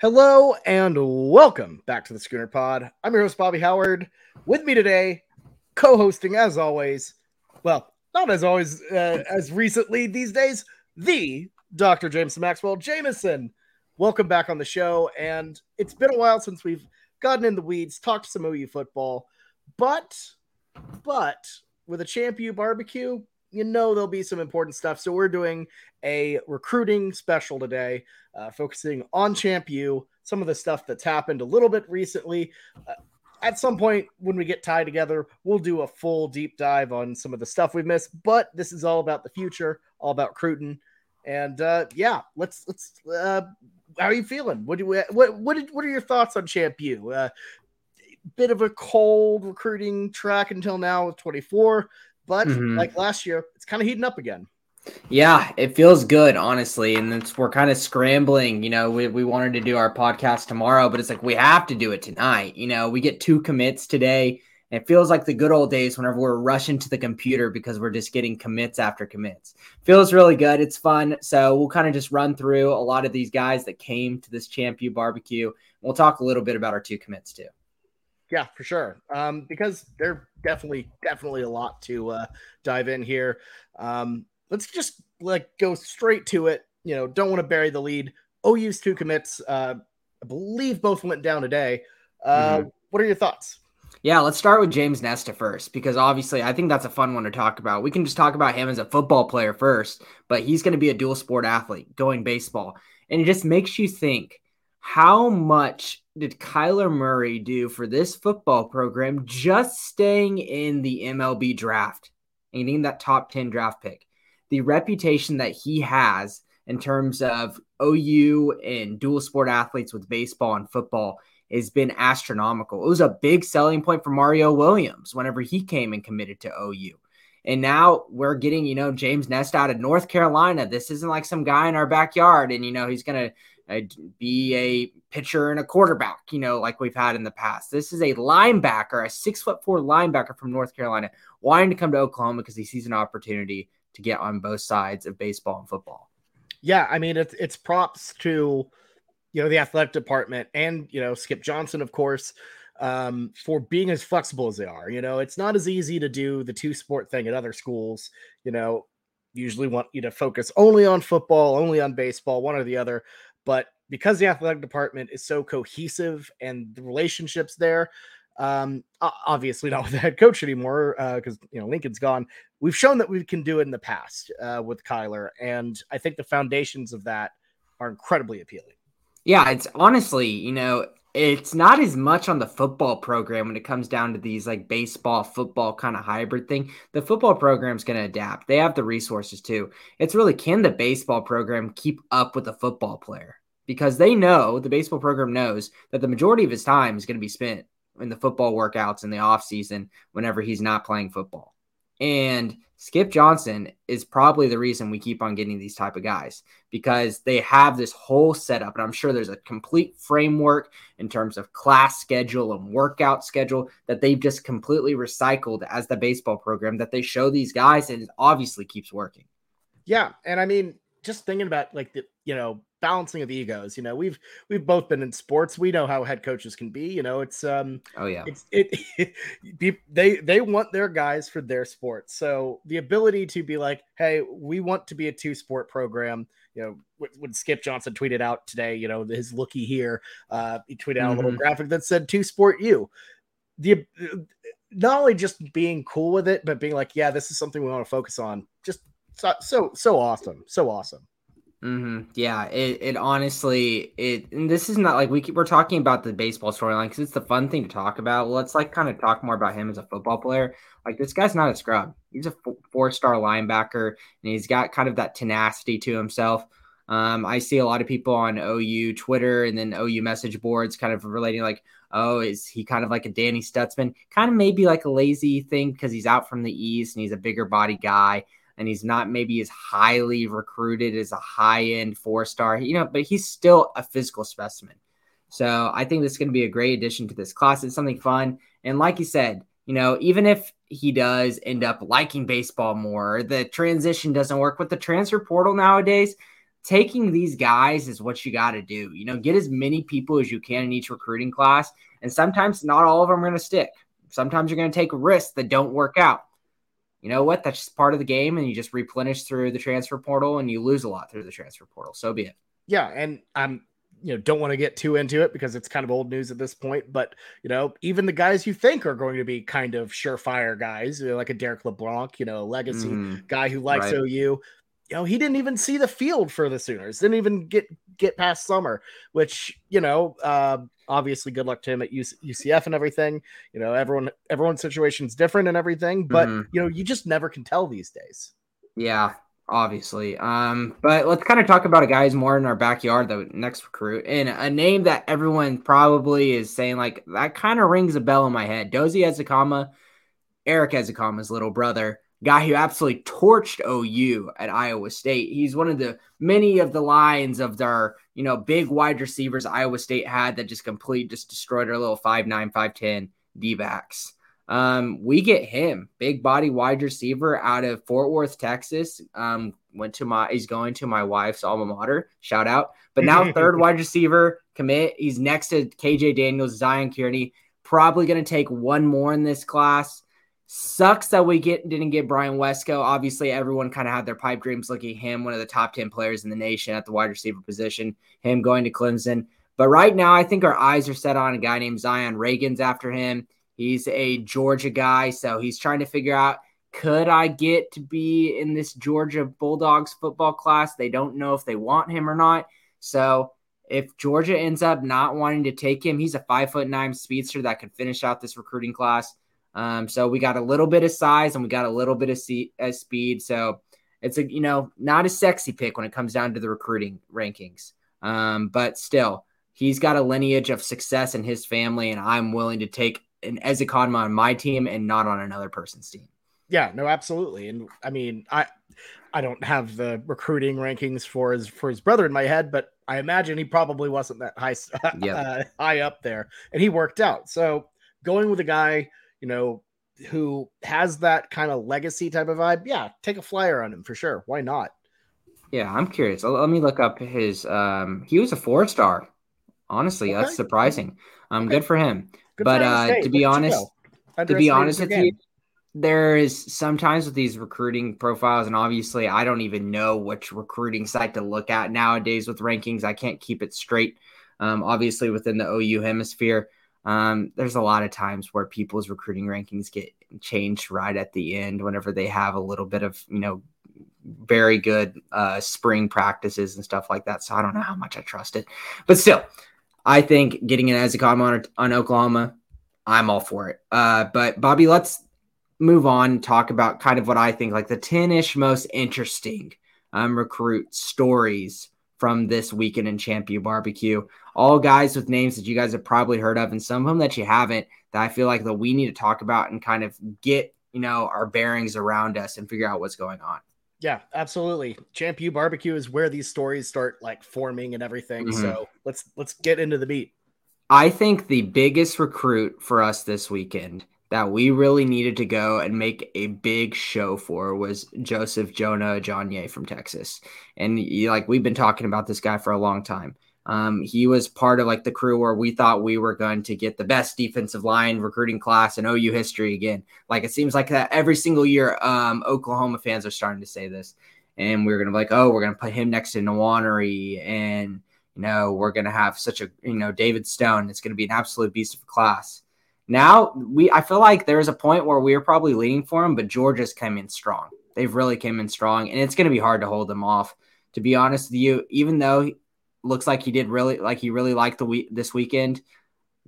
Hello and welcome back to the Schooner Pod. I'm your host, Bobby Howard. With me today, co hosting as always, well, not as always, uh, as recently these days, the Dr. James Maxwell Jamison. Welcome back on the show. And it's been a while since we've gotten in the weeds, talked some OU football, but, but with a Champ barbecue, you know there'll be some important stuff. So we're doing a recruiting special today, uh, focusing on Champ U, some of the stuff that's happened a little bit recently. Uh, at some point when we get tied together, we'll do a full deep dive on some of the stuff we missed. But this is all about the future, all about recruiting, and uh, yeah, let's let's. Uh, how are you feeling? What do we, what what did, what are your thoughts on Champ U? Uh, bit of a cold recruiting track until now with 24, but mm-hmm. like last year, it's kind of heating up again. Yeah, it feels good, honestly. And it's, we're kind of scrambling. You know, we, we wanted to do our podcast tomorrow, but it's like we have to do it tonight. You know, we get two commits today. It feels like the good old days whenever we're rushing to the computer because we're just getting commits after commits. Feels really good. It's fun. So we'll kind of just run through a lot of these guys that came to this Champ U barbecue. We'll talk a little bit about our two commits too. Yeah, for sure. Um, because they're definitely, definitely a lot to uh, dive in here. Um, let's just like go straight to it. You know, don't want to bury the lead. OU's two commits. Uh, I believe both went down today. Uh, mm-hmm. What are your thoughts? Yeah, let's start with James Nesta first because obviously I think that's a fun one to talk about. We can just talk about him as a football player first, but he's going to be a dual sport athlete going baseball. And it just makes you think how much did Kyler Murray do for this football program just staying in the MLB draft and getting that top 10 draft pick? the reputation that he has in terms of OU and dual sport athletes with baseball and football has been astronomical. It was a big selling point for Mario Williams whenever he came and committed to OU. And now we're getting, you know, James Nesta out of North Carolina. This isn't like some guy in our backyard and, you know, he's going to uh, be a pitcher and a quarterback, you know, like we've had in the past. This is a linebacker, a six foot four linebacker from North Carolina, wanting to come to Oklahoma because he sees an opportunity to get on both sides of baseball and football. Yeah, I mean it's it's props to you know the athletic department and you know Skip Johnson, of course, um, for being as flexible as they are. You know, it's not as easy to do the two sport thing at other schools. You know, usually want you to focus only on football, only on baseball, one or the other. But because the athletic department is so cohesive and the relationships there, um, obviously not with the head coach anymore because uh, you know Lincoln's gone. We've shown that we can do it in the past uh, with Kyler, and I think the foundations of that are incredibly appealing. Yeah, it's honestly, you know, it's not as much on the football program when it comes down to these like baseball football kind of hybrid thing. The football program's going to adapt. They have the resources too. It's really can the baseball program keep up with the football player? Because they know the baseball program knows that the majority of his time is going to be spent in the football workouts in the off season whenever he's not playing football. And Skip Johnson is probably the reason we keep on getting these type of guys because they have this whole setup. And I'm sure there's a complete framework in terms of class schedule and workout schedule that they've just completely recycled as the baseball program that they show these guys and it obviously keeps working. Yeah. And I mean, just thinking about like the, you know, balancing of egos. You know, we've we've both been in sports. We know how head coaches can be. You know, it's um oh yeah, it's it, they they want their guys for their sport. So the ability to be like, hey, we want to be a two sport program. You know, when Skip Johnson tweeted out today, you know, his looky here, uh, he tweeted out mm-hmm. a little mm-hmm. graphic that said two sport you. The not only just being cool with it, but being like, yeah, this is something we want to focus on. Just so so so awesome, so awesome. Mm-hmm. Yeah, it, it honestly it and this is not like we keep, we're talking about the baseball storyline because it's the fun thing to talk about. let's like kind of talk more about him as a football player. Like this guy's not a scrub. He's a four star linebacker and he's got kind of that tenacity to himself. Um, I see a lot of people on OU Twitter and then OU message boards kind of relating like, oh, is he kind of like a Danny Stutsman? Kind of maybe like a lazy thing because he's out from the East and he's a bigger body guy and he's not maybe as highly recruited as a high end four star, you know, but he's still a physical specimen. So I think this is going to be a great addition to this class. It's something fun. And like you said, you know, even if he does end up liking baseball more, the transition doesn't work with the transfer portal nowadays. taking these guys is what you got to do. You know, get as many people as you can in each recruiting class. And sometimes not all of them are going to stick. Sometimes you're going to take risks that don't work out. You know what? That's just part of the game. And you just replenish through the transfer portal and you lose a lot through the transfer portal. So be it. Yeah. And I'm, you know, don't want to get too into it because it's kind of old news at this point. But, you know, even the guys you think are going to be kind of surefire guys, you know, like a Derrick LeBlanc, you know, legacy mm, guy who likes right. OU, you know, he didn't even see the field for the Sooners. Didn't even get get past summer, which you know, uh, obviously, good luck to him at UCF and everything. You know, everyone everyone's situation is different and everything, but mm-hmm. you know, you just never can tell these days. Yeah, obviously. Um, but let's kind of talk about a guy who's more in our backyard, the next recruit, and a name that everyone probably is saying like that kind of rings a bell in my head. Dozie Ezukanma, Erik Ezukanma's little brother guy who absolutely torched OU at Iowa State. He's one of the many of the lines of their, you know, big wide receivers Iowa State had that just completely just destroyed our little 5'9, 5'10 D backs. Um, we get him, big body wide receiver out of Fort Worth, Texas. Um, went to my he's going to my wife's alma mater. Shout out. But now third wide receiver commit. He's next to KJ Daniels, Zion Kearney. Probably gonna take one more in this class. Sucks that we get didn't get Bryant Wesco. Obviously, everyone kind of had their pipe dreams looking him, one of the top 10 players in the nation at the wide receiver position, him going to Clemson. But right now, I think our eyes are set on a guy named Zion Ragins after him. He's a Georgia guy, so he's trying to figure out could I get to be in this Georgia Bulldogs football class? They don't know if they want him or not. So if Georgia ends up not wanting to take him, he's a five foot nine speedster that could finish out this recruiting class. Um, so we got a little bit of size and we got a little bit of see, uh, speed. So it's a you know not a sexy pick when it comes down to the recruiting rankings. Um, but still, he's got a lineage of success in his family, and I'm willing to take an Ezukanma on my team and not on another person's team. Yeah, no, absolutely. And I mean, I I don't have the recruiting rankings for his for his brother in my head, but I imagine he probably wasn't that high yep. uh, high up there, and he worked out. So going with a guy you know, who has that kind of legacy type of vibe, yeah, take a flyer on him for sure. Why not? Yeah, I'm curious. Let me look up his. Um, he was a four star. Honestly, okay. that's surprising. Um, okay. good for him. Good but uh, to be honest, to be honest with you, there is sometimes with these recruiting profiles, and obviously, I don't even know which recruiting site to look at nowadays with rankings. I can't keep it straight. Um, obviously, within the OU hemisphere, um, there's a lot of times where people's recruiting rankings get changed right at the end whenever they have a little bit of, you know, very good uh, spring practices and stuff like that. So I don't know how much I trust it, but still, I think getting an Ezukanma on, on Oklahoma, I'm all for it. Uh, but Bobby, let's move on. Talk about kind of what I think like the 10 ish most interesting um, recruit stories from this weekend in Champ U Barbecue. All guys with names that you guys have probably heard of, and some of them that you haven't. That I feel like that we need to talk about and kind of get you know our bearings around us and figure out what's going on. Yeah, absolutely. Champ U barbecue is where these stories start like forming and everything. Mm-hmm. So let's let's get into the beat. I think the biggest recruit for us this weekend that we really needed to go and make a big show for was Joseph Jonah Ajonye from Texas. And like we've been talking about this guy for a long time. Um, he was part of like the crew where we thought we were going to get the best defensive line recruiting class in OU history again. Like it seems like that every single year, um, Oklahoma fans are starting to say this. And we're gonna be like, oh, we're gonna put him next to Nwaneri, and you know, we're gonna have such a you know David Stone. It's gonna be an absolute beast of a class. Now we I feel like there's a point where we are probably leaning for him, but Georgia's come in strong. They've really came in strong, and it's to be hard to hold them off. To be honest with you, even though looks like he did really like he really liked the week this weekend,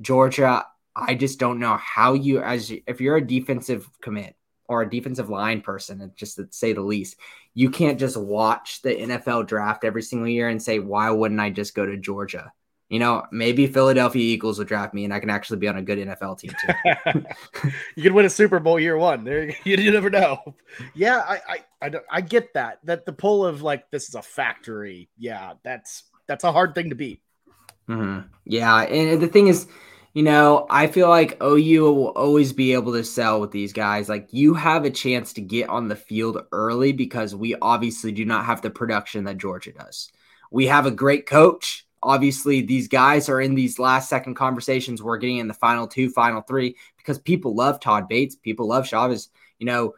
Georgia. I just don't know how you as if you're a defensive commit or a defensive line person, and just to say the least, you can't just watch the NFL draft every single year and say, why wouldn't I just go to Georgia? you know, maybe Philadelphia Eagles will draft me and I can actually be on a good NFL team too. you could win a Super Bowl year one. There, you, you never know. Yeah, I, I, I, I, get that. That the pull of like this is a factory. Yeah, that's that's a hard thing to beat. Mm-hmm. Yeah, and the thing is, you know, I feel like OU will always be able to sell with these guys. Like you have a chance to get on the field early because we obviously do not have the production that Georgia does. We have a great coach. Obviously, these guys are in these last second conversations. We're getting in the final two, final three because people love Todd Bates. People love Chavez. You know,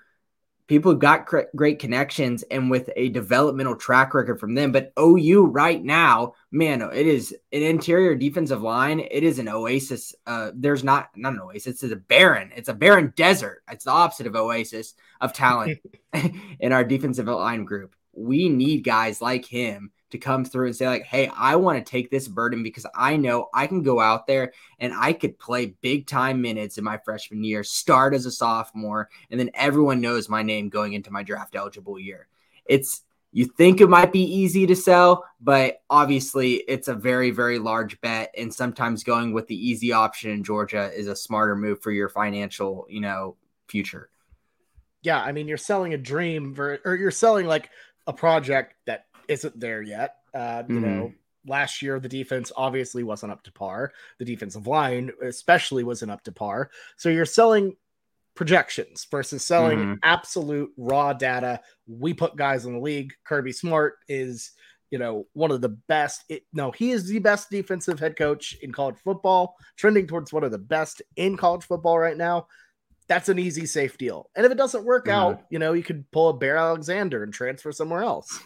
people who got cr- great connections and with a developmental track record from them. But OU right now, man, it is an interior defensive line. It is an oasis. Uh, there's not not an oasis. It's a barren. It's a barren desert. It's the opposite of oasis of talent in our defensive line group. We need guys like him to come through and say like, "Hey, I want to take this burden because I know I can go out there and I could play big time minutes in my freshman year, start as a sophomore, and then everyone knows my name going into my draft eligible year." It's you think it might be easy to sell, but obviously it's a very, very large bet. And sometimes going with the easy option in Georgia is a smarter move for your financial, you know, future. Yeah, I mean, you're selling a dream, or you're selling like a project that isn't there yet. Uh, you mm-hmm. know, last year the defense obviously wasn't up to par. The defensive line especially wasn't up to par. So you're selling projections versus selling mm-hmm. absolute raw data. We put guys in the league. Kirby Smart is, you know, one of the best. It, no, he is the best defensive head coach in college football, trending towards one of the best in college football right now that's an easy, safe deal. And if it doesn't work mm-hmm. out, you know, you could pull a Bear Alexander and transfer somewhere else.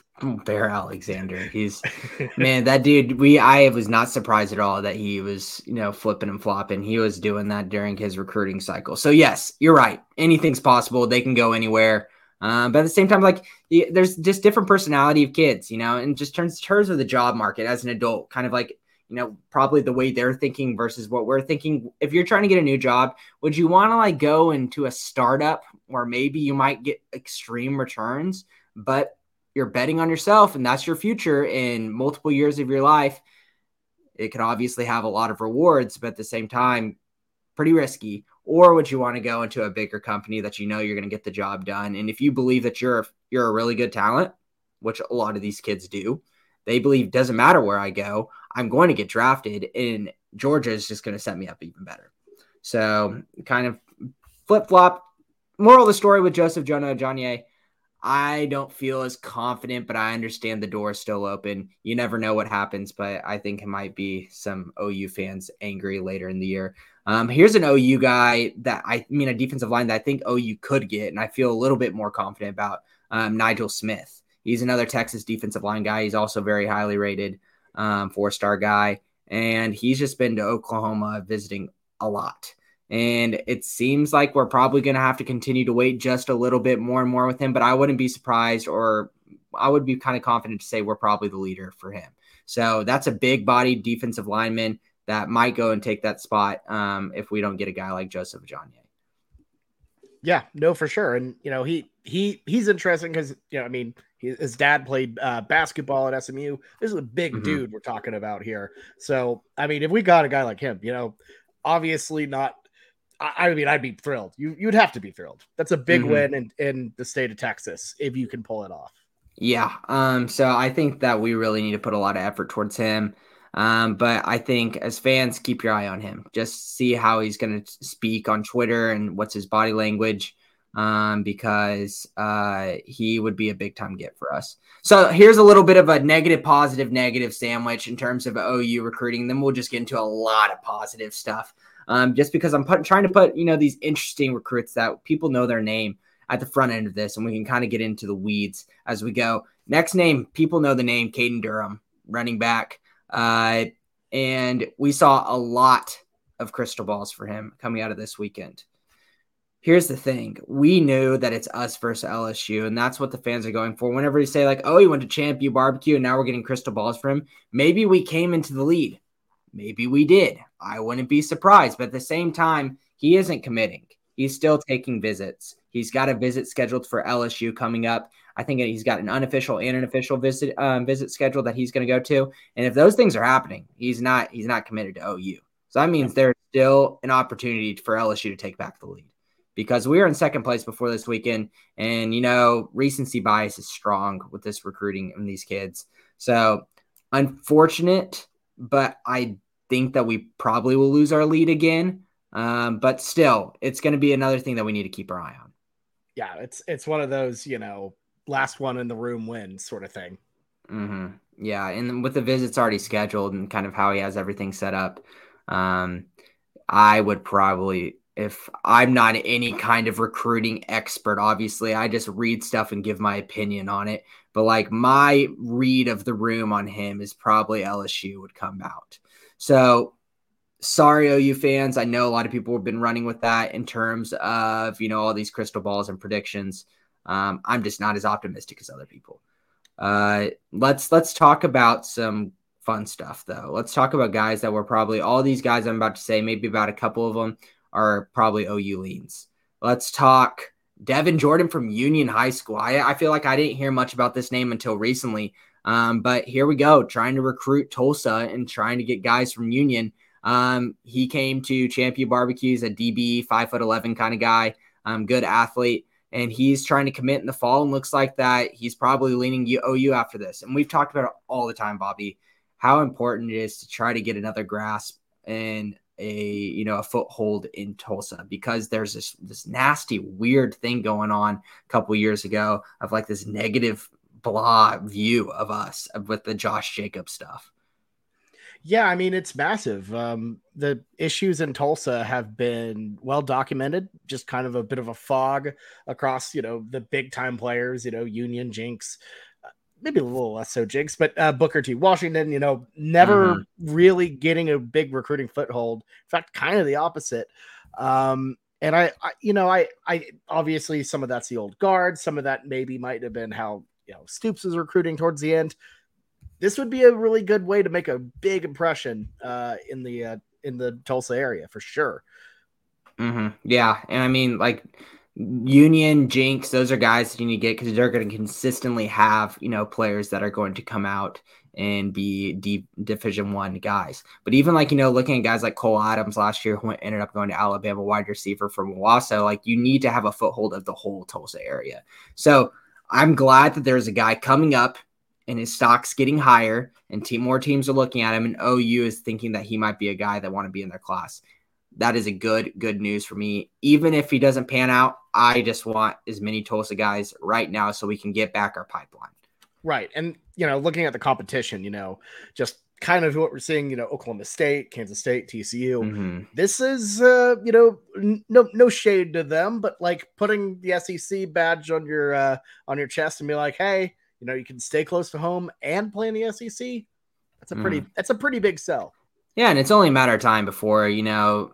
Bear Alexander. He's man, that dude, we I was not surprised at all that he was, you know, flipping and flopping. He was doing that during his recruiting cycle. So yes, you're right. Anything's possible. They can go anywhere. Um, but at the same time, like there's just different personality of kids, you know, and just turns terms of the job market as an adult, kind of like you know, probably the way they're thinking versus what we're thinking. If you're trying to get a new job, would you want to like go into a startup where maybe you might get extreme returns, but you're betting on yourself and that's your future in multiple years of your life? It could obviously have a lot of rewards, but at the same time, pretty risky. Or would you want to go into a bigger company that you know you're going to get the job done? And if you believe that you're you're a really good talent, which a lot of these kids do, they believe doesn't matter where I go, I'm going to get drafted, and Georgia is just going to set me up even better. So, kind of flip flop. Moral of the story with Joseph Jonah Ajonye, I don't feel as confident, but I understand the door is still open. You never know what happens, but I think it might be some OU fans angry later in the year. Um, here's an OU guy that I, I mean, a defensive line that I think OU could get, and I feel a little bit more confident about um, Nigel Smith. He's another Texas defensive line guy. He's also very highly rated, um, four star guy. And he's just been to Oklahoma visiting a lot. And it seems like we're probably going to have to continue to wait just a little bit more and more with him. But I wouldn't be surprised, or I would be kind of confident to say we're probably the leader for him. So that's a big body defensive lineman that might go and take that spot um, if we don't get a guy like Joseph Ajonye. Yeah, no, for sure. And you know, he he he's interesting because you know, I mean, he, his dad played uh, basketball at SMU. This is a big mm-hmm. dude we're talking about here. So, I mean, if we got a guy like him, you know, obviously not. I, I mean, I'd be thrilled. You you'd have to be thrilled. That's a big mm-hmm. win in in the state of Texas if you can pull it off. Yeah. Um. So I think that we really need to put a lot of effort towards him. Um, but I think as fans, keep your eye on him. Just see how he's going to speak on Twitter and what's his body language um, because uh, he would be a big time get for us. So here's a little bit of a negative, positive, negative sandwich in terms of OU recruiting. Then we'll just get into a lot of positive stuff. Um, just because I'm put, trying to put you know these interesting recruits that people know their name at the front end of this, and we can kind of get into the weeds as we go. Next name, people know the name Caden Durham, running back. Uh, and we saw a lot of crystal balls for him coming out of this weekend. Here's the thing we knew that it's us versus LSU, and that's what the fans are going for. Whenever you say, like, oh, he went to Champ U barbecue and now we're getting crystal balls for him, maybe we came into the lead. Maybe we did. I wouldn't be surprised. But at the same time, he isn't committing. He's still taking visits. He's got a visit scheduled for LSU coming up. I think he's got an unofficial and an official visit um, visit schedule that he's going to go to. And if those things are happening, he's not he's not committed to OU. So that means there's still an opportunity for LSU to take back the lead because we were in second place before this weekend, and you know recency bias is strong with this recruiting and these kids. So unfortunate, but I think that we probably will lose our lead again. Um, but still, it's going to be another thing that we need to keep our eye on. Yeah, it's it's one of those you know last one in the room wins sort of thing. Mm-hmm. Yeah, and with the visits already scheduled and kind of how he has everything set up, um, I would probably, if I'm not any kind of recruiting expert, obviously, I just read stuff and give my opinion on it. But like my read of the room on him is probably LSU would come out. So sorry, OU fans. I know a lot of people have been running with that in terms of, you know, all these crystal balls and predictions. Um, I'm just not as optimistic as other people. Uh, let's let's talk about some fun stuff though. Let's talk about guys that were probably all these guys I'm about to say, maybe about a couple of them are probably OU leans. Let's talk Devin Jordan from Union High School. I, I feel like I didn't hear much about this name until recently. Um, but here we go, trying to recruit Tulsa and trying to get guys from Union. Um, he came to Champ U Barbecues, a DB, five foot eleven kind of guy, um, good athlete and he's trying to commit in the fall and looks like that he's probably leaning OU after this. And we've talked about it all the time, Bobby, how important it is to try to get another grasp and a you know a foothold in Tulsa because there's this this nasty weird thing going on a couple years ago of like this negative blah view of us with the Josh Jacobs stuff. Yeah, I mean it's massive. Um, the issues in Tulsa have been well documented. Just kind of a bit of a fog across, you know, the big time players. You know, Union, uh, maybe a little less so Jenks, but uh, Booker T. Washington. You know, never mm-hmm. really getting a big recruiting foothold. In fact, kind of the opposite. Um, and I, I, you know, I, I obviously some of that's the old guard. Some of that maybe might have been how you know Stoops was recruiting towards the end this would be a really good way to make a big impression uh, in the uh, in the Tulsa area for sure. Mm-hmm. Yeah, and I mean like Union, Jenks, those are guys that you need to get because they're going to consistently have you know players that are going to come out and be deep Division One guys. But even like you know, looking at guys like Cole Adams last year, who ended up going to Alabama, wide receiver from Owasso, like you need to have a foothold of the whole Tulsa area. So I'm glad that there's a guy coming up and his stock's getting higher, and team, more teams are looking at him, and OU is thinking that he might be a guy that want to be in their class. That is a good, good news for me. Even if he doesn't pan out, I just want as many Tulsa guys right now so we can get back our pipeline. Right. And, you know, looking at the competition, you know, just kind of what we're seeing, you know, Oklahoma State, Kansas State, TCU. Mm-hmm. This is, uh, you know, n- no no shade to them, but like putting the SEC badge on your uh, on your chest and be like, hey, you know you can stay close to home and play in the SEC. That's a pretty mm. that's a pretty big sell. Yeah, and it's only a matter of time before you know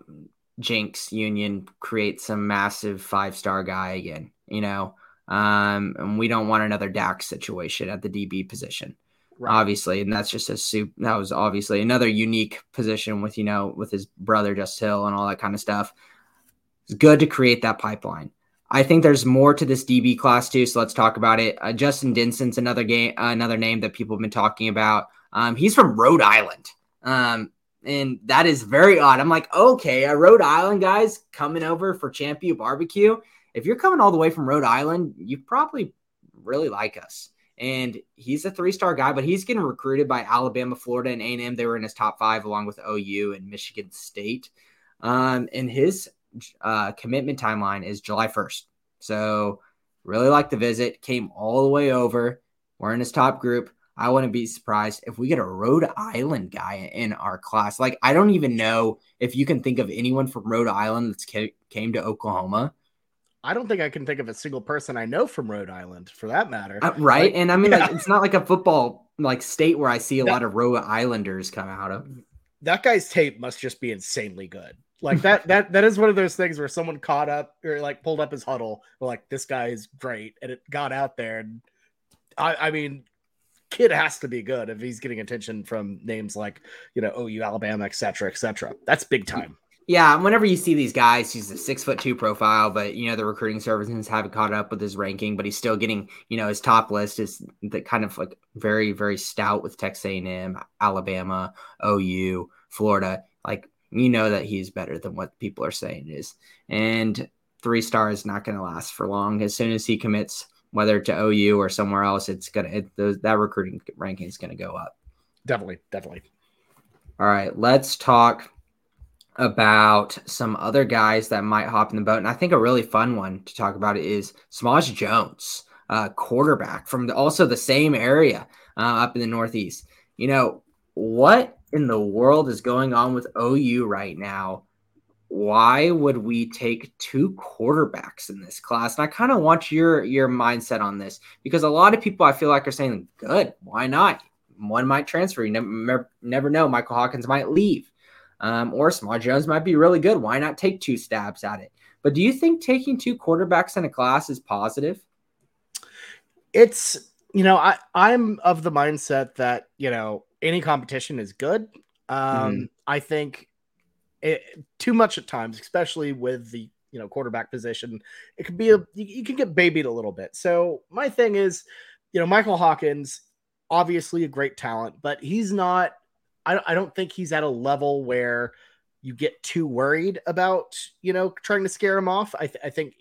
Jenks Union creates some massive five star guy again. You know, um, and we don't want another Dax situation at the DB position. Right. Obviously, and that's just a soup. That was obviously another unique position with you know with his brother Justin Hill and all that kind of stuff. It's good to create that pipeline. I think there's more to this DB class too, so let's talk about it. Uh, Justin Dinson's another game, uh, another name that people have been talking about. Um, he's from Rhode Island, um, and that is very odd. I'm like, okay, a Rhode Island guys coming over for Champ U Barbecue. If you're coming all the way from Rhode Island, you probably really like us. And he's a three-star guy, but he's getting recruited by Alabama, Florida, and A&M. They were in his top five, along with OU and Michigan State. Um, and his uh, commitment timeline is July 1st. So really like the visit. Came all the way over. We're in his top group. I wouldn't be surprised if we get a Rhode Island guy in our class. Like I don't even know if you can think of anyone from Rhode Island that's came to Oklahoma. I don't think I can think of a single person I know from Rhode Island, for that matter. Uh, right, like, and I mean, yeah. like, it's not like a football like state where I see a lot of Rhode Islanders come out of. That guy's tape must just be insanely good. Like that that that is one of those things where someone caught up or like pulled up his Hudl, like this guy is great, and it got out there. And I, I mean, kid has to be good if he's getting attention from names like you know OU, Alabama, etc., etc. That's big time. Yeah, whenever you see these guys, he's a six foot two profile, but you know the recruiting services haven't caught up with his ranking, but he's still getting you know his top list is the kind of like very very stout with Texas A&M, Alabama, OU, Florida. Like you know that he's better than what people are saying is. And three star is not going to last for long. As soon as he commits, whether to OU or somewhere else, it's gonna it, those, that recruiting ranking is going to go up. Definitely, definitely. All right, let's talk about some other guys that might hop in the boat. And I think a really fun one to talk about is Samaj Jones. uh, quarterback from the, also the same area uh, up in the Northeast. You know, what in the world is going on with OU right now? Why would we take two quarterbacks in this class? And I kind of want your your mindset on this because a lot of people I feel like are saying, "Good, why not? One might transfer. You never never know. Michael Hawkins might leave, um, or Samaj Jones might be really good. Why not take two stabs at it?" But do you think taking two quarterbacks in a class is positive? It's you know I I'm of the mindset that you know any competition is good. Um, mm-hmm. I think it, too much at times, especially with the you know quarterback position, it could be a you, you can get babied a little bit. So my thing is, you know, Michael Hawkins, obviously a great talent, but he's not. I, I don't think he's at a level where you get too worried about you know trying to scare him off. I, th- I think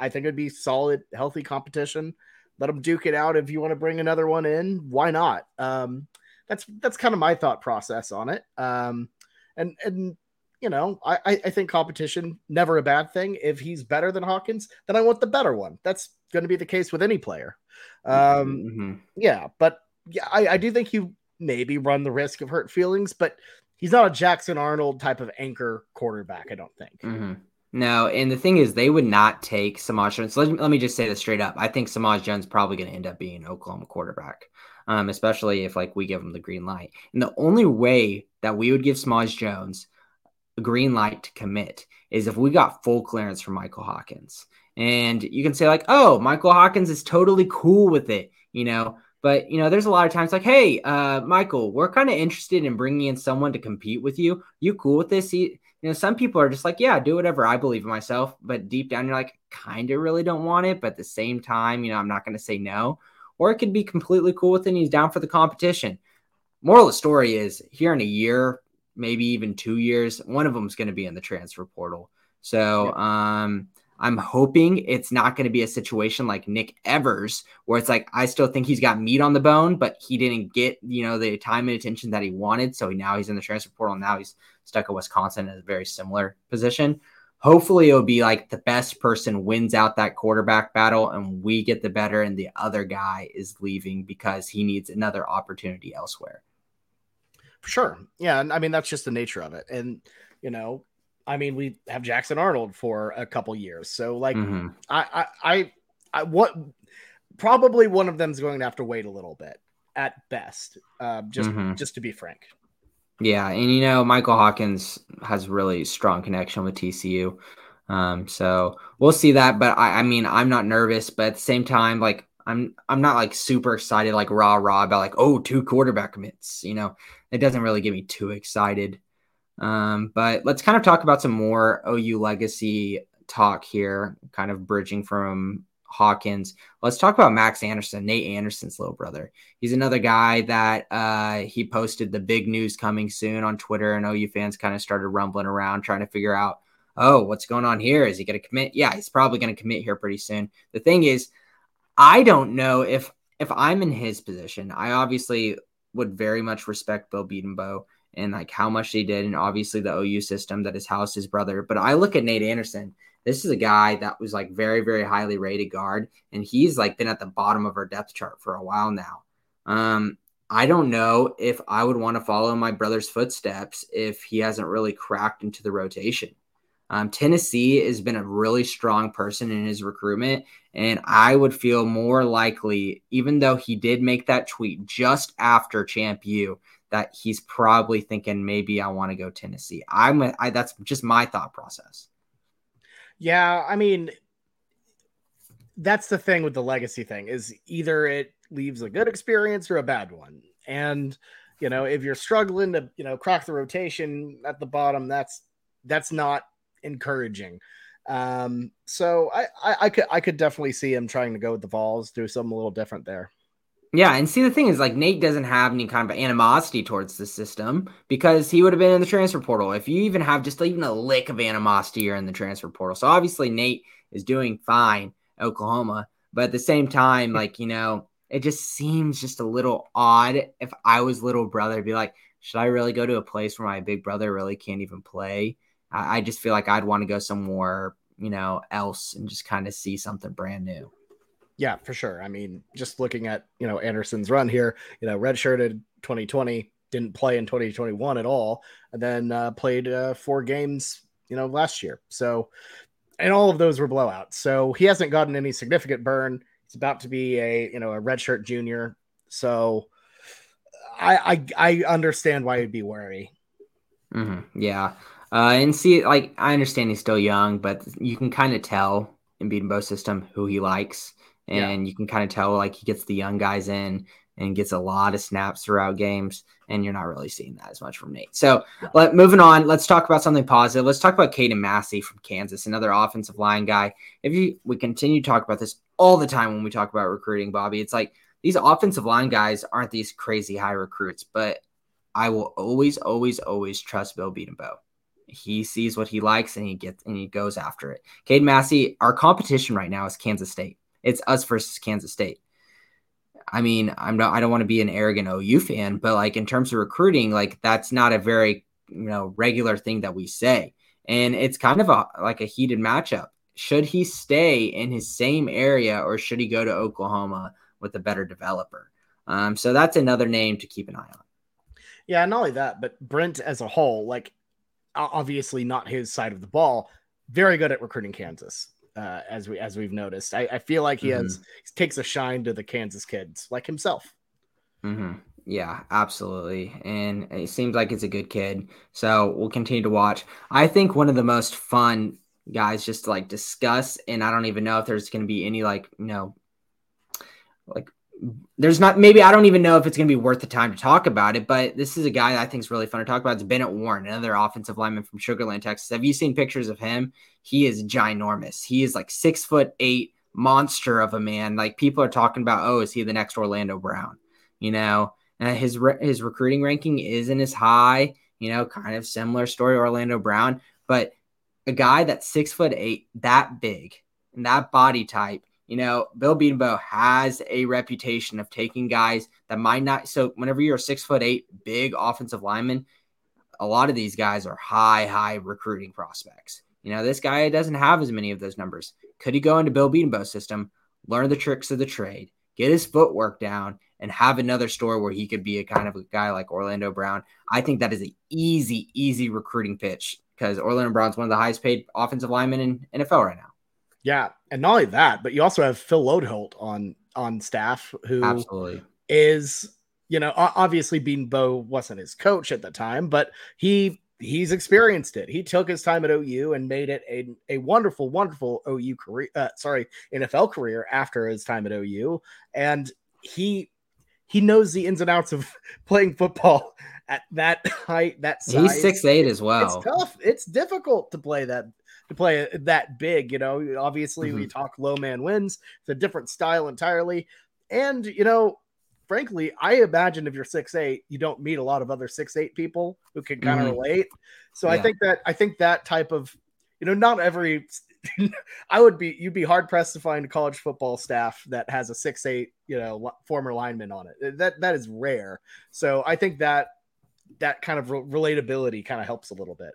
I think it'd be solid, healthy competition. Let him duke it out. If you want to bring another one in, why not? Um, that's that's kind of my thought process on it. Um, and and you know, I I think competition never a bad thing. If he's better than Hawkins, then I want the better one. That's going to be the case with any player. Um, mm-hmm. yeah, but yeah, I, I do think you maybe run the risk of hurt feelings, but he's not a Jackson Arnold type of anchor quarterback. I don't think. Mm-hmm. No, and the thing is, they would not take Samaj Jones. Let, let me just say this straight up. I think Samaj Jones probably going to end up being Oklahoma quarterback um, especially if like we give him the green light. And the only way that we would give Samaj Jones green light to commit is if we got full clearance from Michael Hawkins. And you can say like, oh, Michael Hawkins is totally cool with it, you know. But you know, there's a lot of times like, hey, uh, Michael, we're kind of interested in bringing in someone to compete with you. You cool with this? He, you know, some people are just like, yeah, do whatever. I believe in myself. But deep down, you're like, kind of really don't want it. But at the same time, you know, I'm not going to say no or it could be completely cool with it and he's down for the competition. Moral of the story is here in a year, maybe even two years, one of them is going to be in the transfer portal. So um, I'm hoping it's not going to be a situation like Nick Evers, where it's like I still think he's got meat on the bone, but he didn't get you know the time and attention that he wanted. So now he's in the transfer portal. And now he's stuck at Wisconsin in a very similar position hopefully it'll be like the best person wins out that quarterback battle and we get the better and the other guy is leaving because he needs another opportunity elsewhere sure yeah and i mean that's just the nature of it and you know i mean we have jackson arnold for a couple years so like mm-hmm. I, I i i what probably one of them's going to have to wait a little bit at best uh, just mm-hmm. just to be frank yeah, and you know Michael Hawkins has really strong connection with TCU, um, so we'll see that. But I, I mean, I'm not nervous, but at the same time, like I'm, I'm not like super excited, like rah rah about like oh two quarterback commits. You know, it doesn't really get me too excited. Um, but let's kind of talk about some more OU legacy talk here, kind of bridging from Hawkins. Let's talk about Max Anderson, Nate Anderson's little brother. He's another guy that uh, he posted the big news coming soon on Twitter, and OU fans kind of started rumbling around trying to figure out, oh, what's going on here? Is he going to commit? Yeah, he's probably going to commit here pretty soon. The thing is, I don't know if if I'm in his position. I obviously would very much respect Bill Bedenbaugh and like how much they did, and obviously the OU system that has housed his brother. But I look at Nate Anderson this is a guy that was like very, very highly rated guard, and he's like been at the bottom of our depth chart for a while now. Um, I don't know if I would want to follow my brother's footsteps if he hasn't really cracked into the rotation. Um, Tennessee has been a really strong person in his recruitment, and I would feel more likely, even though he did make that tweet just after Champ U, that he's probably thinking maybe I want to go Tennessee. I'm a, I, that's just my thought process. Yeah, I mean, that's the thing with the legacy thing is either it leaves a good experience or a bad one. And you know, if you're struggling to, you know, crack the rotation at the bottom, that's that's not encouraging. Um, so I, I, I could I could definitely see him trying to go with the Vols, do something a little different there. Yeah, and see the thing is like Nate doesn't have any kind of animosity towards the system because he would have been in the transfer portal. If you even have just even a lick of animosity, you're in the transfer portal. So obviously Nate is doing fine Oklahoma, but at the same time, like you know, it just seems just a little odd. If I was little brother, be like, should I really go to a place where my big brother really can't even play? I, I just feel like I'd want to go somewhere, you know, else and just kind of see something brand new. Yeah, for sure. I mean, just looking at you know Anderson's run here, you know, redshirted 2020, didn't play in 2021 at all, and then uh, played uh, four games, you know, last year. So, and all of those were blowouts. So he hasn't gotten any significant burn. He's about to be a you know a redshirt junior. So, I I, I understand why he'd be wary. Mm-hmm. Yeah, uh, and see, like I understand he's still young, but you can kind of tell in Bedenbaugh system who he likes and yeah. you can kind of tell like he gets the young guys in and gets a lot of snaps throughout games, and you're not really seeing that as much from Nate. So, let, moving on, let's talk about something positive. Let's talk about Caden Massey from Kansas, another offensive line guy. If you we continue to talk about this all the time when we talk about recruiting, Bobby, it's like these offensive line guys aren't these crazy high recruits, but I will always, always, always trust Bill Bedenbaugh. He sees what he likes and he gets and he goes after it. Cade Massey, our competition right now is Kansas State. It's us versus Kansas State. I mean, I'm not I don't want to be an arrogant OU fan, but like in terms of recruiting, like that's not a very, you know, regular thing that we say. And it's kind of a like a heated matchup. Should he stay in his same area or should he go to Oklahoma with a better developer? Um, so that's another name to keep an eye on. Yeah, not only that, but Brent as a whole, like obviously not his side of the ball, very good at recruiting Kansas uh, as we as we've noticed. I, I feel like he mm-hmm. has he takes a shine to the Kansas kids, like himself. Mm-hmm. Yeah, absolutely, and it seems like it's a good kid. So we'll continue to watch. I think one of the most fun guys just to like discuss, and I don't even know if there's going to be any like you know like there's not maybe I don't even know if it's going to be worth the time to talk about it, but this is a guy that I think is really fun to talk about. It's Bennett Warren, another offensive lineman from Sugarland, Texas. Have you seen pictures of him? He is ginormous. He is like six foot eight monster of a man. Like people are talking about, oh, is he the next Orlando Brown? You know, his re- his recruiting ranking isn't as high. You know, kind of similar story Orlando Brown, but a guy that's six foot eight, that big, and that body type you know, Bill Bedenbaugh has a reputation of taking guys that might not. So whenever you're a six foot eight big offensive lineman, a lot of these guys are high, high recruiting prospects. You know, this guy doesn't have as many of those numbers. Could he go into Bill Bedenbaugh's system, learn the tricks of the trade, get his footwork down, and have another story where he could be a kind of a guy like Orlando Brown? I think that is an easy, easy recruiting pitch because Orlando Brown's one of the highest paid offensive linemen in NFL right now. Yeah, and not only that, but you also have Phil Loadholt on on staff who absolutely is you know obviously Bedenbaugh wasn't his coach at the time, but he he's experienced it. He took his time at OU and made it a, a wonderful, wonderful OU career. Uh, sorry, NFL career after his time at OU, and he he knows the ins and outs of playing football at that height, that size. He's six eight as well. It's tough. It's difficult to play that to play that big. You know, obviously mm-hmm. we talk low man wins. It's a different style entirely. And you know, frankly, I imagine if you're six eight, you don't meet a lot of other six eight people who can kind of mm-hmm. relate. So yeah. I think that I think that type of you know, not every I would be you'd be hard pressed to find a college football staff that has a six eight you know former lineman on it. That that is rare. So I think that that kind of relatability kind of helps a little bit.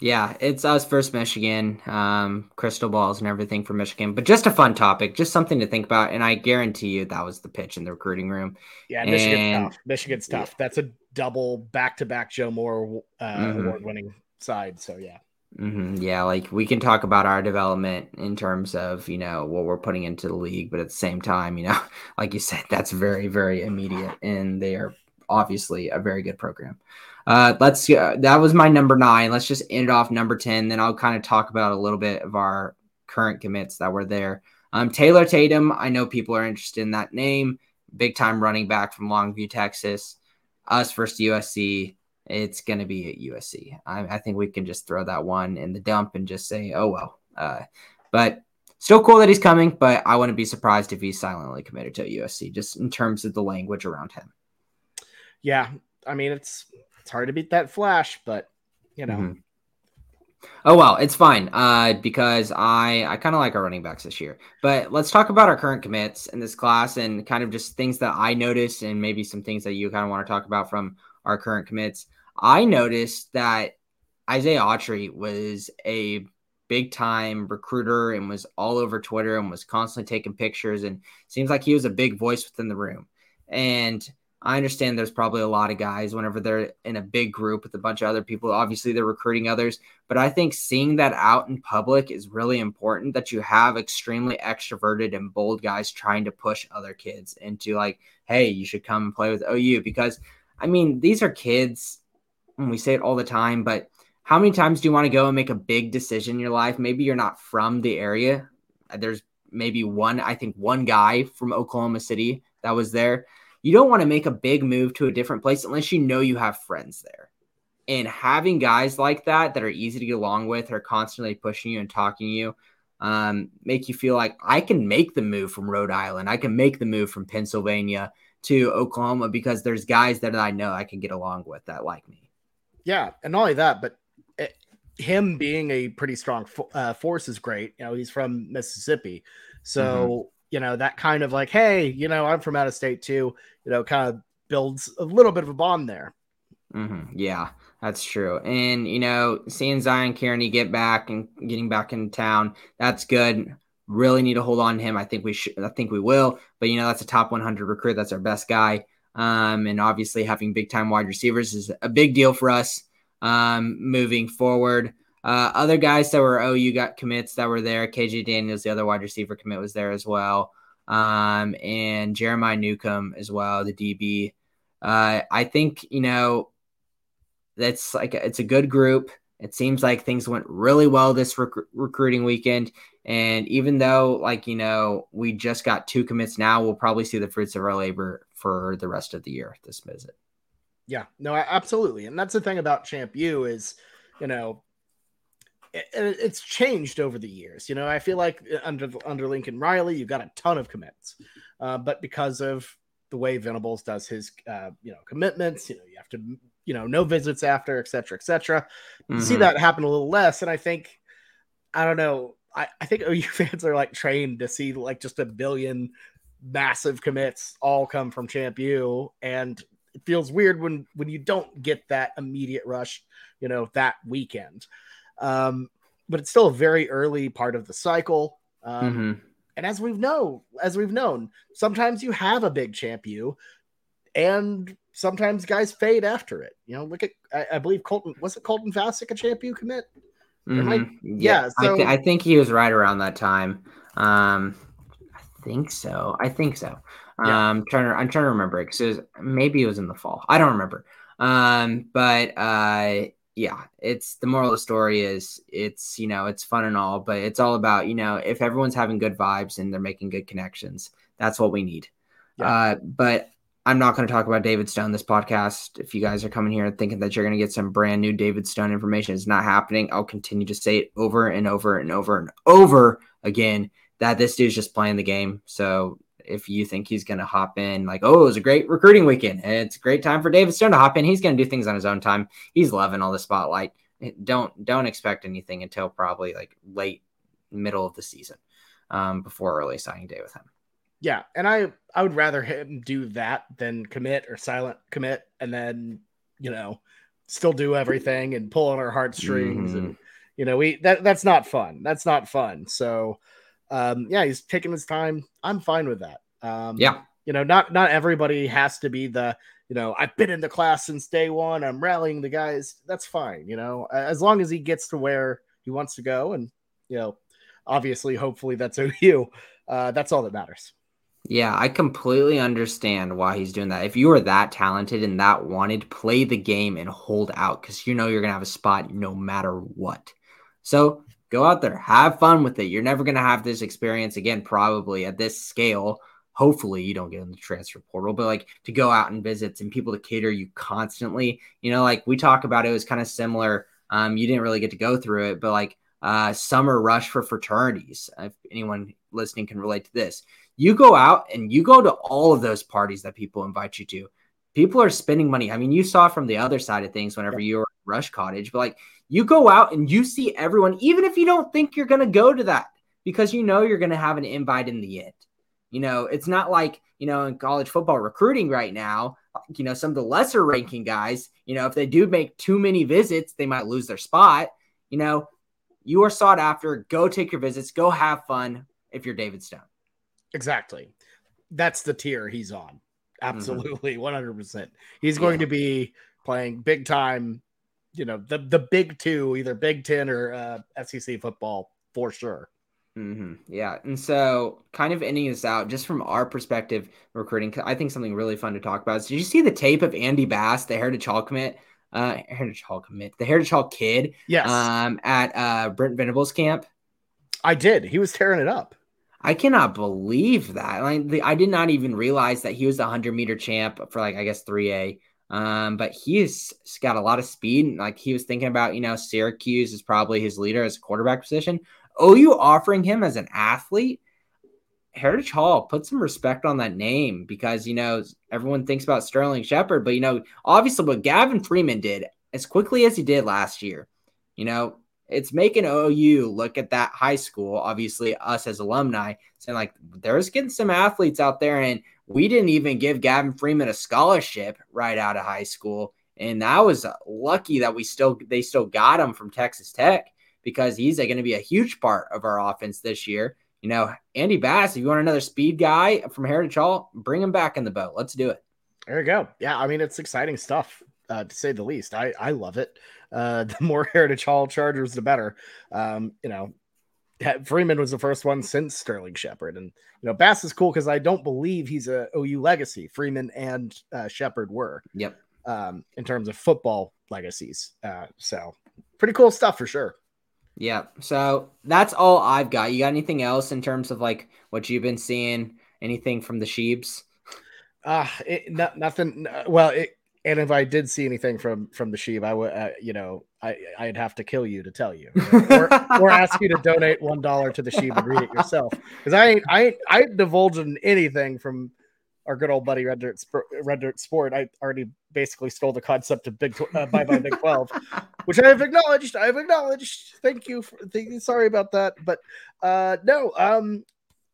Yeah, it's us versus Michigan, um, crystal balls and everything for Michigan, but just a fun topic, just something to think about. And I guarantee you that was the pitch in the recruiting room. Yeah, Michigan's and, tough. Michigan's tough. Yeah. That's a double back to back Joe Moore uh, mm-hmm. award winning side. So, yeah. Mm-hmm. Yeah, like we can talk about our development in terms of you know what we're putting into the league, but at the same time, you know, like you said, that's very very immediate, and they are obviously a very good program. Uh, let's uh, that was my number nine. Let's just end it off number ten. Then I'll kind of talk about a little bit of our current commits that were there. Um, Taylor Tatum. I know people are interested in that name. Big time running back from Longview, Texas. Us versus USC. It's going to be at USC. I, I, think we can just throw that one in the dump and just say, oh well. Uh, but still cool that he's coming. But I wouldn't be surprised if he's silently committed to USC, just in terms of the language around him. Yeah, I mean it's it's hard to beat that flash, but you know. Mm-hmm. Oh well, it's fine. Uh, because I I kind of like our running backs this year. But let's talk about our current commits in this class and kind of just things that I noticed and maybe some things that you kind of want to talk about from our current commits. I noticed that Isaiah Autry was a big time recruiter and was all over Twitter and was constantly taking pictures and seems like he was a big voice within the room. And I understand there's probably a lot of guys whenever they're in a big group with a bunch of other people. Obviously, they're recruiting others, but I think seeing that out in public is really important that you have extremely extroverted and bold guys trying to push other kids into like, hey, you should come and play with OU. Because, I mean, these are kids, and we say it all the time, but how many times do you want to go and make a big decision in your life? Maybe you're not from the area. There's maybe one, I think, one guy from Oklahoma City that was there you don't want to make a big move to a different place unless you know you have friends there. And having guys like that that are easy to get along with, are constantly pushing you and talking to you, um, make you feel like I can make the move from Rhode Island, I can make the move from Pennsylvania to Oklahoma because there's guys that I know I can get along with that like me. Yeah, and not only that, but it, him being a pretty strong fo- uh, force is great. You know, he's from Mississippi, so mm-hmm you know, that kind of like, hey, you know, I'm from out of state too, you know, kind of builds a little bit of a bond there. Mm-hmm. Yeah, that's true. And, you know, seeing Zion Kearney get back and getting back in town, that's good. Really need to hold on to him. I think we should, I think we will. But, you know, that's a top 100 recruit. That's our best guy. Um, and obviously having big time wide receivers is a big deal for us um, moving forward. Uh, other guys that were OU got commits that were there. KJ Daniels, the other wide receiver commit, was there as well. Um, and Jeremiah Newcomb as well, the DB. Uh, I think, you know, that's like it's a good group. It seems like things went really well this rec- recruiting weekend. And even though, like, you know, we just got two commits now, we'll probably see the fruits of our labor for the rest of the year this visit. Yeah, no, absolutely. And that's the thing about Champ U is, you know, it's changed over the years. You know, I feel like uh, under under Lincoln Riley, you got a ton of commits, uh, but because of the way Venables does his, uh, you know, commitments, you know, you have to, you know, no visits after, et cetera, et cetera. Mm-hmm. See that happen a little less, and I think, I don't know, I, I think OU fans are like trained to see like just a billion massive commits all come from Champ U, and it feels weird when when you don't get that immediate rush, you know, that weekend. Um, but it's still a very early part of the cycle. Um, mm-hmm. And as we've know, as we've known, sometimes you have a big Champ U, and sometimes guys fade after it. You know, look at I, I believe Colton was it Colton Vasek a Champ U commit? Mm-hmm. Yeah, yeah, so I, th- I, think he was right around that time. Um, I think so. I think so. Yeah. Um, trying to, I'm trying to remember it because maybe it was in the fall. I don't remember. Um, but uh, yeah, it's the moral of the story is it's you know it's fun and all, but it's all about you know if everyone's having good vibes and they're making good connections, that's what we need. Yeah. Uh, but I'm not going to talk about David Stone this podcast. If you guys are coming here thinking that you're going to get some brand new David Stone information, it's not happening. I'll continue to say it over and over and over and over again that this dude's just playing the game. So if you think he's going to hop in, like, oh, it was a great recruiting weekend. It's a great time for David Stone to hop in. He's going to do things on his own time. He's loving all the spotlight. Don't don't expect anything until probably like late middle of the season um, before early signing day with him. Yeah, and I I would rather him do that than commit or silent commit, and then you know still do everything and pull on our heartstrings mm-hmm. and you know we that that's not fun. That's not fun. So um, yeah, he's taking his time. I'm fine with that. Um, yeah, you know, not not everybody has to be the you know I've been in the class since day one. I'm rallying the guys. That's fine. You know, as long as he gets to where he wants to go, and you know, obviously, hopefully, that's OU. Uh, that's all that matters. Yeah, I completely understand why he's doing that. If you are that talented and that wanted, play the game and hold out because you know you're gonna have a spot no matter what. So Go out there, have fun with it. You're never going to have this experience again, probably at this scale. Hopefully, you don't get in the transfer portal, but like to go out and visit and people to cater you constantly. You know, like we talk about it was kind of similar. Um, you didn't really get to go through it, but like uh, summer rush for fraternities. If anyone listening can relate to this, you go out and you go to all of those parties that people invite you to. People are spending money. I mean, you saw from the other side of things whenever you were Rush Cottage, but like you go out and you see everyone, even if you don't think you're going to go to that, because you know you're going to have an invite in the end. You know, it's not like, you know, in college football recruiting right now, you know, some of the lesser ranking guys, you know, if they do make too many visits, they might lose their spot. You know, You are sought after. Go take your visits. Go have fun if you're David Stone. Exactly. That's the tier he's on. Mm-hmm. Absolutely, mm-hmm. 100%. He's going yeah. to be playing big time, you know, the, the big two, either Big Ten or uh, SEC football for sure. Mm-hmm. Yeah. And so, kind of ending this out, just from our perspective, recruiting, I think something really fun to talk about is did you see the tape of Andy Bass, the Heritage Hall commit? Uh, Heritage Hall commit, the Heritage Hall kid, yes, um, at uh, Brent Venables camp. I did. He was tearing it up. I cannot believe that. Like, the, I did not even realize that he was the 100 meter champ for, like, I guess 3A. Um, but he's got a lot of speed. Like, he was thinking about, you know, Syracuse is probably his leader as a quarterback position. OU offering him as an athlete, Heritage Hall, put some respect on that name because, you know, everyone thinks about Sterling Shepard, but, you know, obviously what Gavin Freeman did as quickly as he did last year, you know, it's making OU look at that high school, obviously, us as alumni, saying, like, there's getting some athletes out there. And we didn't even give Gavin Freeman a scholarship right out of high school. And that was lucky that we still, they still got him from Texas Tech because he's going to be a huge part of our offense this year. You know, Andy Bass, if you want another speed guy from Heritage Hall, bring him back in the boat. Let's do it. There you go. Yeah, I mean, it's exciting stuff, uh, to say the least. I, I love it. Uh, the more Heritage Hall Chargers, the better. Um, you know, Freeman was the first one since Sterling Shepard. And, you know, Bass is cool because I don't believe he's a OU legacy. Freeman and uh, Shepard were. Yep. Um, in terms of football legacies. Uh, so pretty cool stuff for sure. Yeah. So that's all I've got. You got anything else in terms of like what you've been seeing? Anything from the Sheebs? Uh, it, not, nothing. Well, it, and if I did see anything from from the Sheeb, I would, uh, you know, I I'd have to kill you to tell you, or, or ask you to donate one dollar to the Sheeb and read it yourself, because I ain't I ain't I ain't divulging anything from our good old buddy Red Dirt, Red Dirt Sport. I already basically stole the concept of Big uh, Bye Bye Big Twelve, which I have acknowledged. I have acknowledged. Thank you. For, thank. Sorry about that, but uh, no. Um,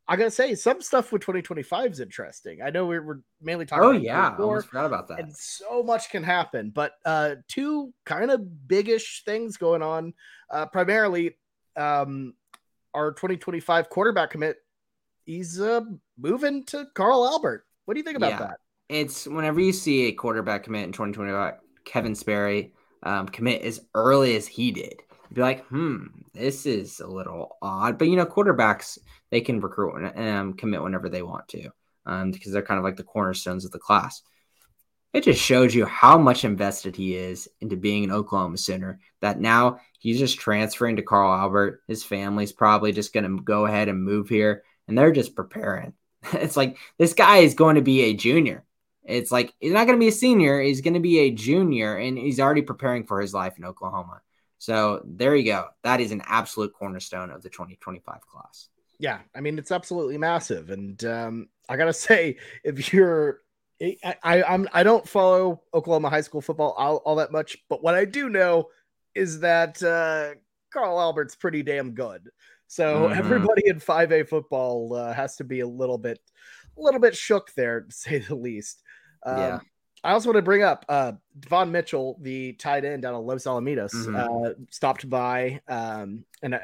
I gotta say some stuff with 2025 is interesting. I know we were mainly talking. Oh yeah, I almost forgot about that. And so much can happen, but uh, two kind of biggish things going on. Uh, primarily, um, our 2025 quarterback commit. He's uh, moving to Carl Albert. What do you think about yeah. that? It's whenever you see a quarterback commit in 2025, Kevin Sperry um, commit as early as he did, be like, hmm, this is a little odd. But you know, quarterbacks they can recruit and um, commit whenever they want to, um, because they're kind of like the cornerstones of the class. It just shows you how much invested he is into being an Oklahoma Sooner. That now he's just transferring to Carl Albert. His family's probably just going to go ahead and move here, and they're just preparing. It's like this guy is going to be a junior. It's like he's not going to be a senior. He's going to be a junior, and he's already preparing for his life in Oklahoma. So there you go. That is an absolute cornerstone of the 2025 class. Yeah, I mean it's absolutely massive, and um, I gotta say, if you're, I, I I'm I don't follow Oklahoma high school football all, all that much, but what I do know is that uh, Carl Albert's pretty damn good. So mm-hmm. everybody in 5A football uh, has to be a little bit, a little bit shook there, to say the least. Um, yeah. I also want to bring up uh, Devon Mitchell, the tight end down at Los Alamitos, mm-hmm. uh, stopped by um, and uh,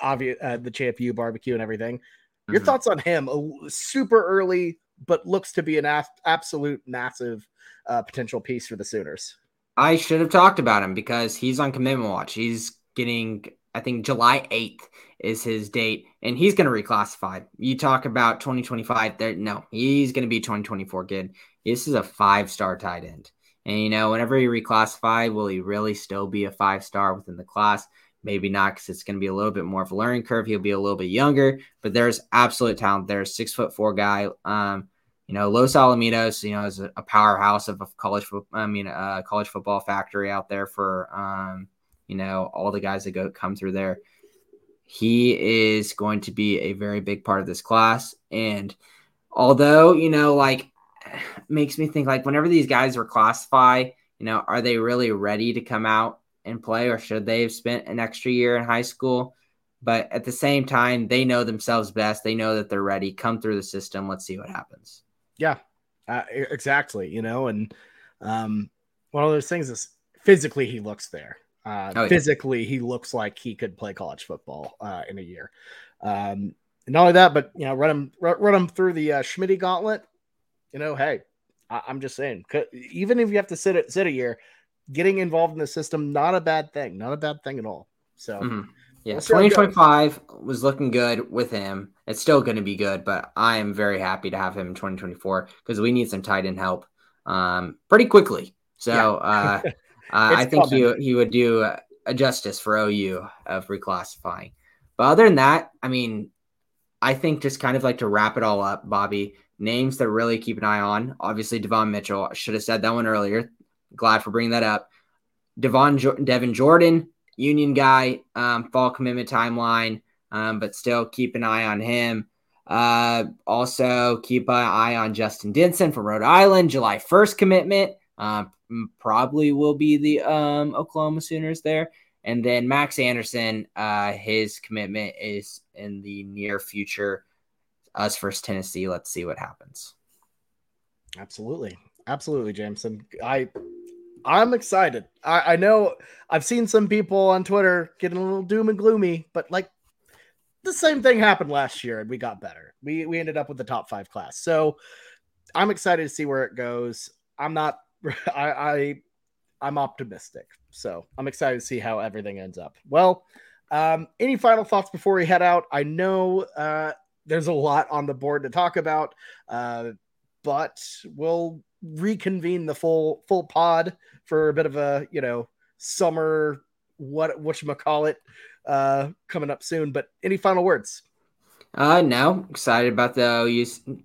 obvious uh, the JFU barbecue and everything. Your mm-hmm. thoughts on him? A super early, but looks to be an af- absolute massive uh, potential piece for the Sooners. I should have talked about him because he's on commitment watch. He's getting, I think, July 8th is his date, and he's going to reclassify. You talk about 2025, there, no, he's going to be 2024 kid. This is a five star tight end. And, you know, whenever he reclassified, will he really still be a five star within the class? Maybe not because it's going to be a little bit more of a learning curve. He'll be a little bit younger, but there's absolute talent there. Six foot four guy. Um, you know, Los Alamitos, you know, is a powerhouse of a college. I mean, a college football factory out there for, um, you know, all the guys that go come through there. He is going to be a very big part of this class. And although, you know, like makes me think like whenever these guys were classified, you know, are they really ready to come out and play or should they have spent an extra year in high school? But at the same time, they know themselves best. They know that they're ready. Come through the system. Let's see what happens. Yeah, uh, exactly. You know, and um, one of those things is physically he looks there. Uh, oh, yeah. Physically, he looks like he could play college football uh, in a year. Um, not only that, but you know, run him run, run him through the uh, Schmidt gauntlet. You know, hey, I, am just saying, even if you have to sit it sit a year, getting involved in the system not a bad thing, not a bad thing at all. So. Mm-hmm. Yeah, 2025 was looking good with him. It's still going to be good, but I am very happy to have him in 2024 because we need some tight end help um, pretty quickly. So yeah. uh, uh, I think he, he would do a justice for OU of reclassifying. But other than that, I mean, I think just kind of like to wrap it all up, Bobby. Names that really keep an eye on. Obviously, Devon Mitchell. Should have said that one earlier. Glad for bringing that up. Devon Devin Jordan, Union guy, um, fall commitment timeline, um, but still keep an eye on him. Uh, also, keep an eye on Justin Denson from Rhode Island, July 1st commitment. Uh, probably will be the um, Oklahoma Sooners there. And then Max Anderson, uh, his commitment is in the near future. Us versus Tennessee. Let's see what happens. Absolutely, absolutely, Jamison. I I'm excited. I, I know I've seen some people on Twitter getting a little doom and gloomy, but like the same thing happened last year and we got better. We we ended up with the top five class. So I'm excited to see where it goes. I'm not I, I I'm optimistic. So I'm excited to see how everything ends up. Well, um, any final thoughts before we head out? I know uh, there's a lot on the board to talk about, uh, but we'll reconvene the full full pod for a bit of a you know summer what what you call it uh coming up soon but any final words? Uh no excited about the OU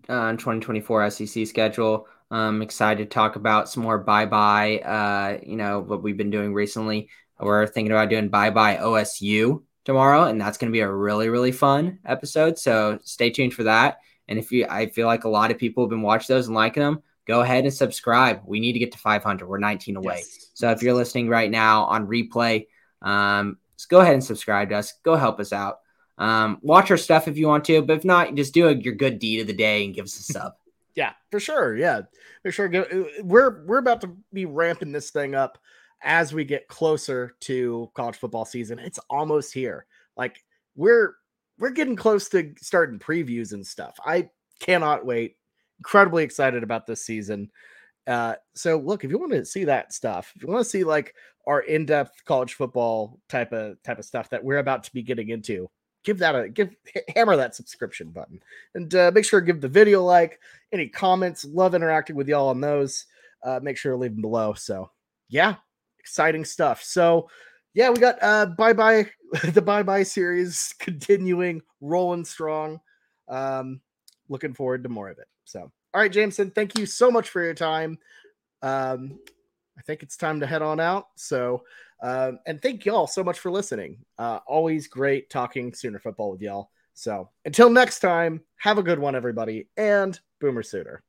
uh, 2024 SEC schedule. Um excited to talk about some more bye bye uh you know what we've been doing recently. We're thinking about doing bye bye OSU tomorrow and that's going to be a really really fun episode so stay tuned for that and if you I feel like a lot of people have been watching those and liking them go ahead and subscribe. We need to get to 500. We're 19 away. Yes. So if you're listening right now on replay, um, just go ahead and subscribe to us. Go help us out. Um, watch our stuff if you want to, but if not, just do a, your good deed of the day and give us a sub. yeah, for sure. Yeah, for sure. We're we're about to be ramping this thing up as we get closer to college football season. It's almost here. Like we're we're getting close to starting previews and stuff. I cannot wait incredibly excited about this season. Uh, so look, if you want to see that stuff, if you want to see like our in-depth college football type of type of stuff that we're about to be getting into, give that a give hammer that subscription button and uh, make sure give the video like any comments. Love interacting with y'all on those. Uh, make sure to leave them below. So yeah, exciting stuff. So yeah, we got uh bye bye the bye bye series continuing rolling strong. Um, looking forward to more of it. So, all right, Jamison, thank you so much for your time. Um, I think it's time to head on out. So, um, and thank y'all so much for listening. Uh, always great talking Sooner football with y'all. So, until next time, have a good one, everybody, and Boomer Sooner.